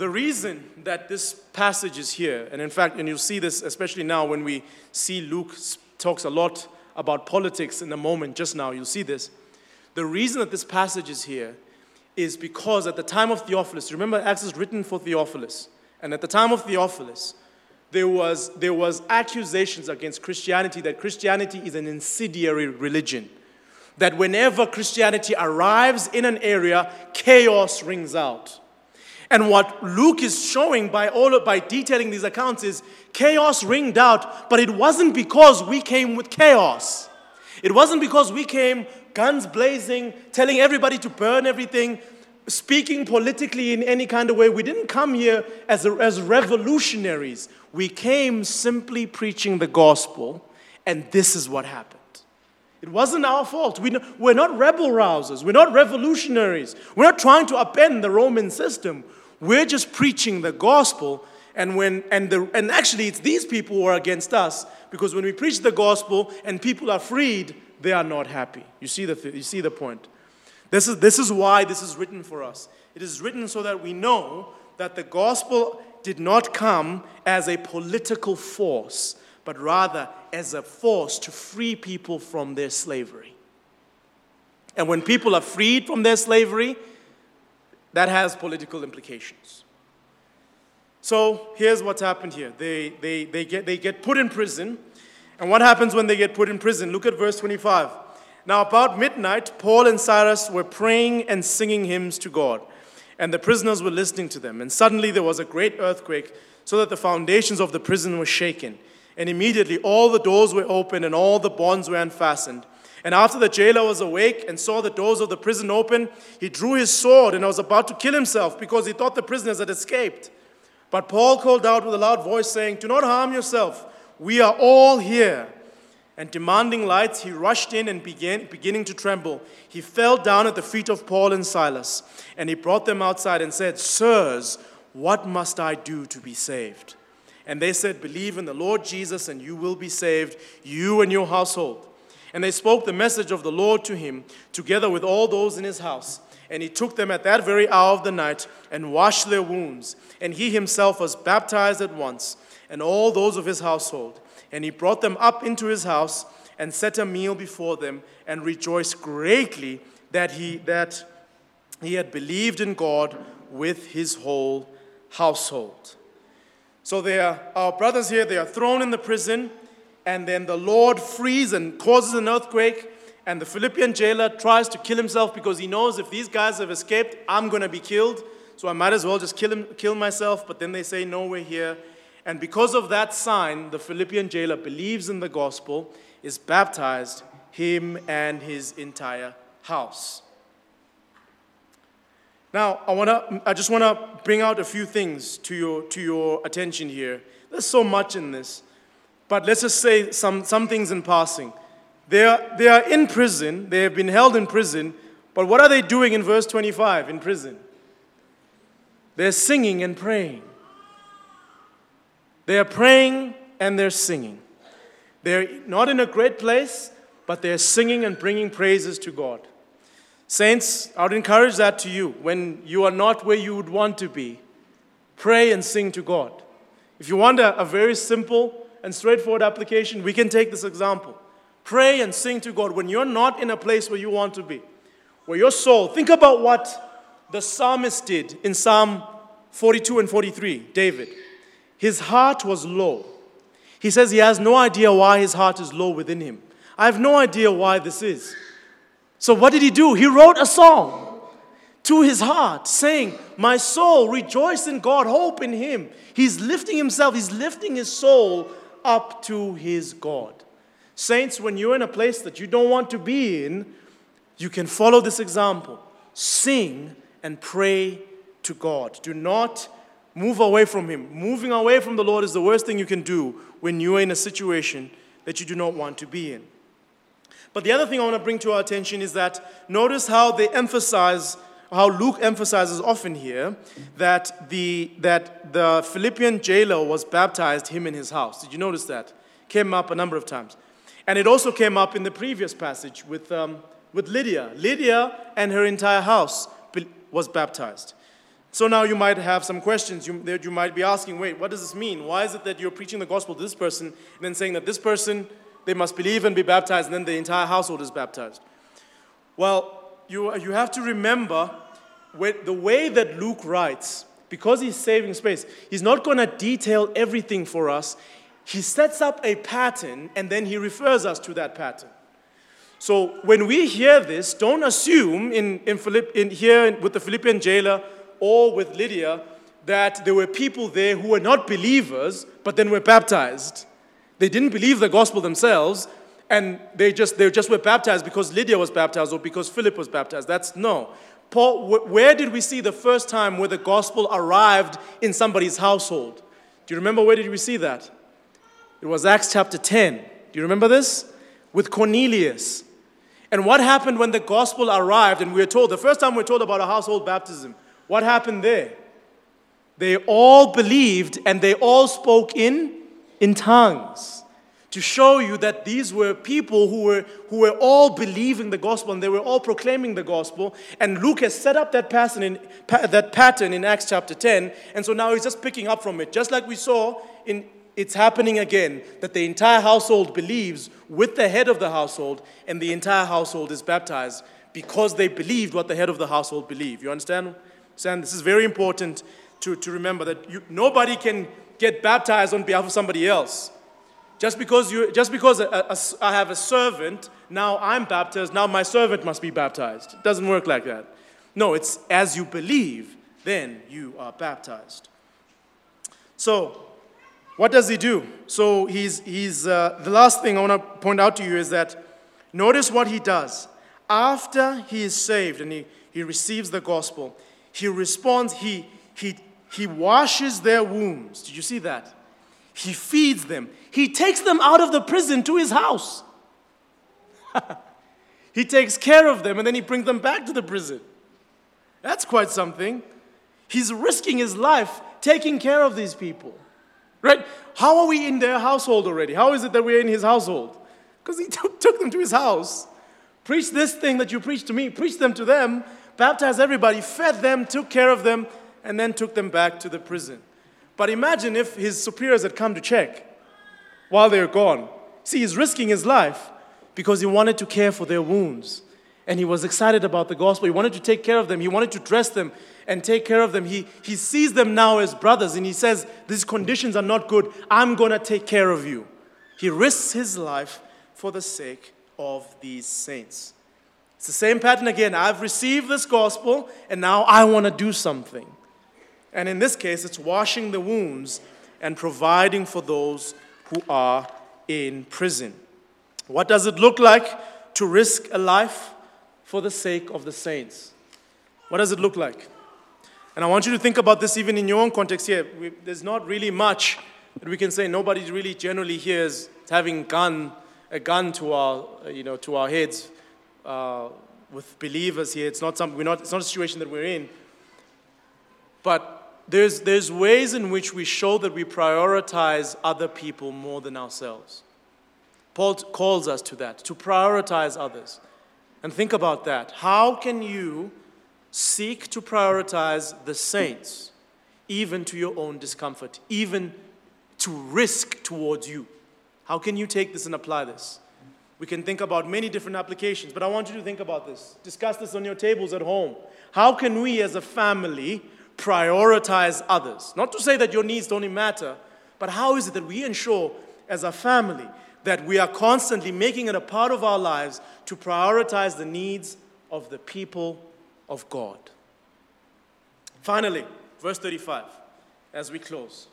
The reason that this passage is here, and in fact, and you'll see this especially now when we see Luke talks a lot about politics in a moment, just now, you'll see this. The reason that this passage is here is because at the time of Theophilus, remember Acts is written for Theophilus, and at the time of Theophilus, there was, there was accusations against Christianity that Christianity is an incendiary religion. That whenever Christianity arrives in an area, chaos rings out. And what Luke is showing by all by detailing these accounts is chaos ringed out, but it wasn't because we came with chaos. It wasn't because we came guns blazing, telling everybody to burn everything, speaking politically in any kind of way. We didn't come here as, a, as revolutionaries. We came simply preaching the gospel, and this is what happened. It wasn't our fault. We, we're not rebel rousers. We're not revolutionaries. We're not trying to upend the Roman system. We're just preaching the gospel. And, when, and, the, and actually, it's these people who are against us because when we preach the gospel and people are freed, they are not happy. You see the, th- you see the point? This is, this is why this is written for us. It is written so that we know that the gospel did not come as a political force, but rather as a force to free people from their slavery. And when people are freed from their slavery, that has political implications. So here's what's happened here they, they, they, get, they get put in prison. And what happens when they get put in prison? Look at verse 25. Now, about midnight, Paul and Silas were praying and singing hymns to God, and the prisoners were listening to them. And suddenly there was a great earthquake, so that the foundations of the prison were shaken. And immediately all the doors were opened and all the bonds were unfastened. And after the jailer was awake and saw the doors of the prison open, he drew his sword and was about to kill himself because he thought the prisoners had escaped. But Paul called out with a loud voice, saying, Do not harm yourself. We are all here. And demanding lights, he rushed in and began beginning to tremble. He fell down at the feet of Paul and Silas, and he brought them outside and said, Sirs, what must I do to be saved? And they said, Believe in the Lord Jesus, and you will be saved, you and your household. And they spoke the message of the Lord to him, together with all those in his house. And he took them at that very hour of the night and washed their wounds. And he himself was baptized at once, and all those of his household. And he brought them up into his house and set a meal before them, and rejoiced greatly that he, that he had believed in God with his whole household. So they are our brothers here, they are thrown in the prison and then the Lord frees and causes an earthquake, and the Philippian jailer tries to kill himself because he knows if these guys have escaped, I'm going to be killed. So I might as well just kill, him, kill myself. But then they say, No, we're here. And because of that sign, the Philippian jailer believes in the gospel, is baptized, him and his entire house. Now, I, wanna, I just want to bring out a few things to your, to your attention here. There's so much in this. But let's just say some, some things in passing. They are, they are in prison, they have been held in prison, but what are they doing in verse 25 in prison? They're singing and praying. They are praying and they're singing. They're not in a great place, but they're singing and bringing praises to God. Saints, I would encourage that to you when you are not where you would want to be. Pray and sing to God. If you want a, a very simple and straightforward application, we can take this example. Pray and sing to God when you're not in a place where you want to be, where your soul, think about what the psalmist did in Psalm 42 and 43, David. His heart was low. He says he has no idea why his heart is low within him. I have no idea why this is. So, what did he do? He wrote a song to his heart, saying, My soul, rejoice in God, hope in him. He's lifting himself, he's lifting his soul up to his God. Saints, when you're in a place that you don't want to be in, you can follow this example. Sing and pray to God. Do not move away from Him. Moving away from the Lord is the worst thing you can do when you are in a situation that you do not want to be in. But the other thing I want to bring to our attention is that notice how they emphasize how Luke emphasizes often here that the, that the Philippian jailer was baptized, him in his house. Did you notice that? Came up a number of times. And it also came up in the previous passage with, um, with Lydia. Lydia and her entire house was baptized. So now you might have some questions. You, that you might be asking, wait, what does this mean? Why is it that you're preaching the gospel to this person and then saying that this person, they must believe and be baptized, and then the entire household is baptized? Well, you, you have to remember the way that Luke writes, because he's saving space, he's not going to detail everything for us. He sets up a pattern and then he refers us to that pattern. So when we hear this, don't assume in, in, Philipp, in here with the Philippian jailer or with Lydia that there were people there who were not believers but then were baptized. They didn't believe the gospel themselves, and they just, they just were baptized because Lydia was baptized or because Philip was baptized. That's no. Paul, where did we see the first time where the gospel arrived in somebody's household? Do you remember where did we see that? It was Acts chapter 10. Do you remember this? With Cornelius. And what happened when the gospel arrived and we were told, the first time we're told about a household baptism, what happened there? They all believed and they all spoke in, in tongues to show you that these were people who were, who were all believing the gospel and they were all proclaiming the gospel. And Luke has set up that pattern, in, that pattern in Acts chapter 10. And so now he's just picking up from it. Just like we saw in it's happening again that the entire household believes with the head of the household, and the entire household is baptized because they believed what the head of the household believed. You understand? Sam, this is very important to, to remember that you, nobody can get baptized on behalf of somebody else. Just because, you, just because a, a, I have a servant, now I'm baptized, now my servant must be baptized. It doesn't work like that. No, it's as you believe, then you are baptized. So, what does he do? So, he's, he's, uh, the last thing I want to point out to you is that notice what he does. After he is saved and he, he receives the gospel, he responds, he, he, he washes their wounds. Did you see that? He feeds them. He takes them out of the prison to his house. he takes care of them and then he brings them back to the prison. That's quite something. He's risking his life taking care of these people. Right? How are we in their household already? How is it that we're in his household? Because he took, took them to his house, preached this thing that you preached to me, preached them to them, baptized everybody, fed them, took care of them, and then took them back to the prison. But imagine if his superiors had come to check while they were gone. See, he's risking his life because he wanted to care for their wounds. And he was excited about the gospel. He wanted to take care of them. He wanted to dress them and take care of them. He, he sees them now as brothers and he says, These conditions are not good. I'm going to take care of you. He risks his life for the sake of these saints. It's the same pattern again. I've received this gospel and now I want to do something. And in this case, it's washing the wounds and providing for those who are in prison. What does it look like to risk a life for the sake of the saints? What does it look like? And I want you to think about this even in your own context here. We, there's not really much that we can say. Nobody really generally here is having gun, a gun to our, you know, to our heads uh, with believers here. It's not, some, we're not, it's not a situation that we're in. But there's, there's ways in which we show that we prioritize other people more than ourselves. Paul calls us to that, to prioritize others. And think about that. How can you seek to prioritize the saints, even to your own discomfort, even to risk towards you? How can you take this and apply this? We can think about many different applications, but I want you to think about this. Discuss this on your tables at home. How can we as a family prioritize others? Not to say that your needs don't matter, but how is it that we ensure as a family that we are constantly making it a part of our lives to prioritize the needs of the people of God. Finally, verse 35, as we close.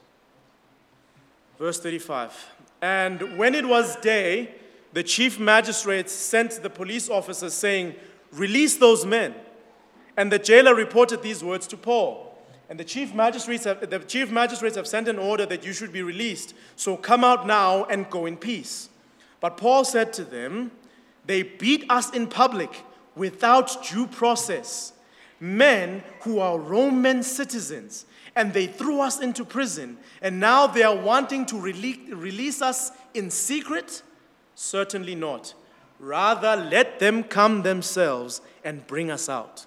Verse 35. And when it was day, the chief magistrates sent the police officers saying, Release those men. And the jailer reported these words to Paul. And the chief magistrates have, the chief magistrates have sent an order that you should be released. So come out now and go in peace. But Paul said to them, They beat us in public without due process, men who are Roman citizens, and they threw us into prison, and now they are wanting to release us in secret? Certainly not. Rather, let them come themselves and bring us out.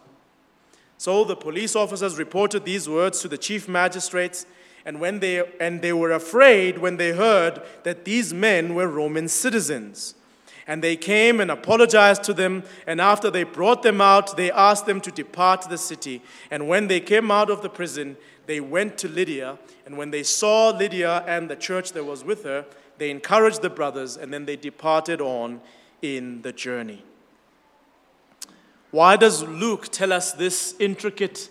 So the police officers reported these words to the chief magistrates, and, when they, and they were afraid when they heard that these men were Roman citizens. And they came and apologized to them. And after they brought them out, they asked them to depart the city. And when they came out of the prison, they went to Lydia. And when they saw Lydia and the church that was with her, they encouraged the brothers, and then they departed on in the journey. Why does Luke tell us this intricate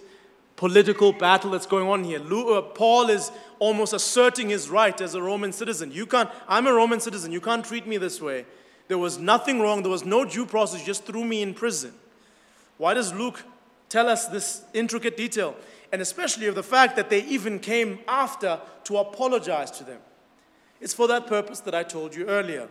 political battle that's going on here? Luke, uh, Paul is almost asserting his right as a Roman citizen. You can't, I'm a Roman citizen, you can't treat me this way. There was nothing wrong. There was no due process. just threw me in prison. Why does Luke tell us this intricate detail? And especially of the fact that they even came after to apologize to them. It's for that purpose that I told you earlier.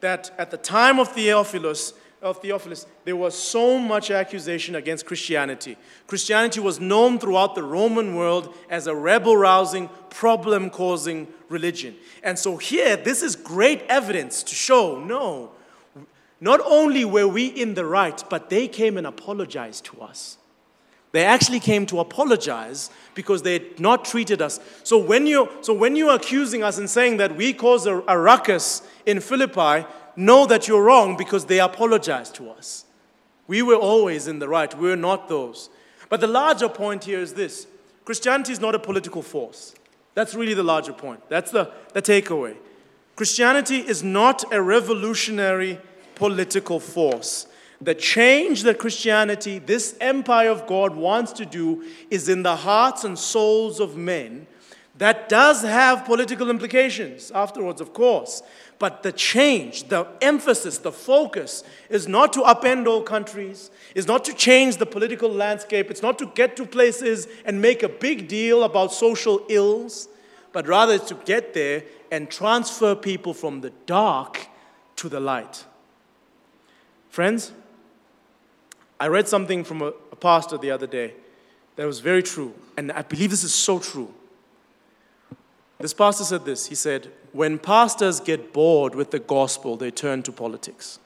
That at the time of Theophilus, of Theophilus, there was so much accusation against Christianity. Christianity was known throughout the Roman world as a rebel rousing, problem causing religion. And so here, this is great evidence to show no, not only were we in the right, but they came and apologized to us. They actually came to apologize because they had not treated us. So when you so when you're accusing us and saying that we caused a, a ruckus in Philippi, know that you're wrong because they apologize to us. We were always in the right. We we're not those. But the larger point here is this Christianity is not a political force. That's really the larger point. That's the, the takeaway. Christianity is not a revolutionary political force. The change that Christianity, this empire of God, wants to do is in the hearts and souls of men. That does have political implications afterwards, of course. But the change, the emphasis, the focus is not to upend all countries, is not to change the political landscape, it's not to get to places and make a big deal about social ills, but rather to get there and transfer people from the dark to the light. Friends, I read something from a pastor the other day that was very true, and I believe this is so true. This pastor said this. He said, When pastors get bored with the gospel, they turn to politics.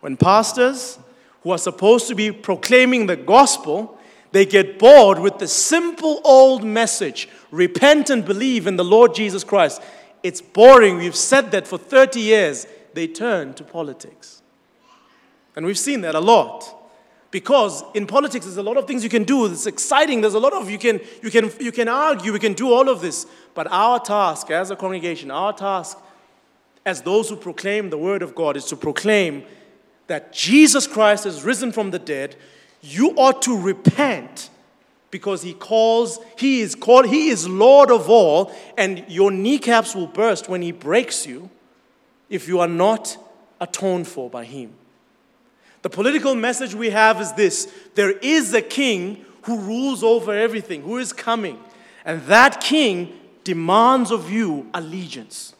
When pastors who are supposed to be proclaiming the gospel, they get bored with the simple old message repent and believe in the Lord Jesus Christ. It's boring. We've said that for 30 years. They turn to politics. And we've seen that a lot. Because in politics, there's a lot of things you can do. It's exciting. There's a lot of you can you can you can argue. We can do all of this. But our task as a congregation, our task as those who proclaim the word of God, is to proclaim that Jesus Christ has risen from the dead. You ought to repent because he calls. He is called. He is Lord of all, and your kneecaps will burst when he breaks you if you are not atoned for by him. The political message we have is this there is a king who rules over everything, who is coming. And that king demands of you allegiance.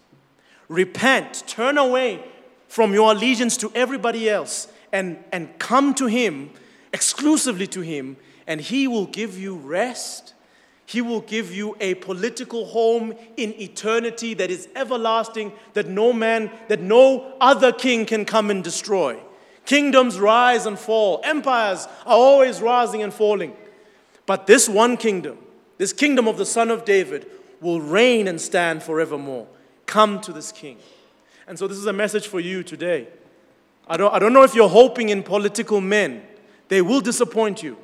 Repent, turn away from your allegiance to everybody else and, and come to him, exclusively to him, and he will give you rest. He will give you a political home in eternity that is everlasting, that no man, that no other king can come and destroy. Kingdoms rise and fall, empires are always rising and falling. But this one kingdom, this kingdom of the Son of David, will reign and stand forevermore. Come to this king. And so, this is a message for you today. I don't, I don't know if you're hoping in political men, they will disappoint you.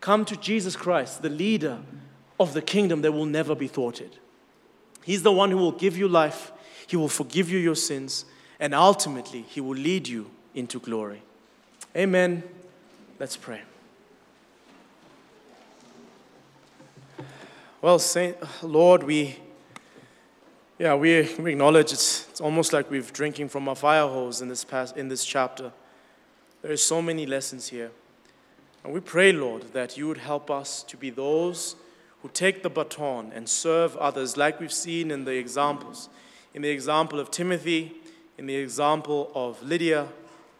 Come to Jesus Christ, the leader of the kingdom that will never be thwarted. He's the one who will give you life, He will forgive you your sins, and ultimately, He will lead you into glory. Amen. Let's pray. Well, Saint, Lord, we, yeah, we, we acknowledge it's, it's almost like we're drinking from a fire hose in this, past, in this chapter. There are so many lessons here. And we pray, Lord, that you would help us to be those who take the baton and serve others, like we've seen in the examples. In the example of Timothy, in the example of Lydia,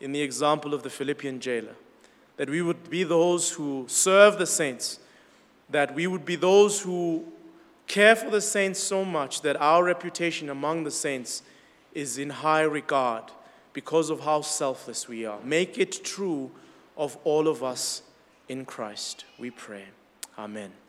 in the example of the Philippian jailer. That we would be those who serve the saints, that we would be those who care for the saints so much that our reputation among the saints is in high regard because of how selfless we are. Make it true of all of us in Christ, we pray. Amen.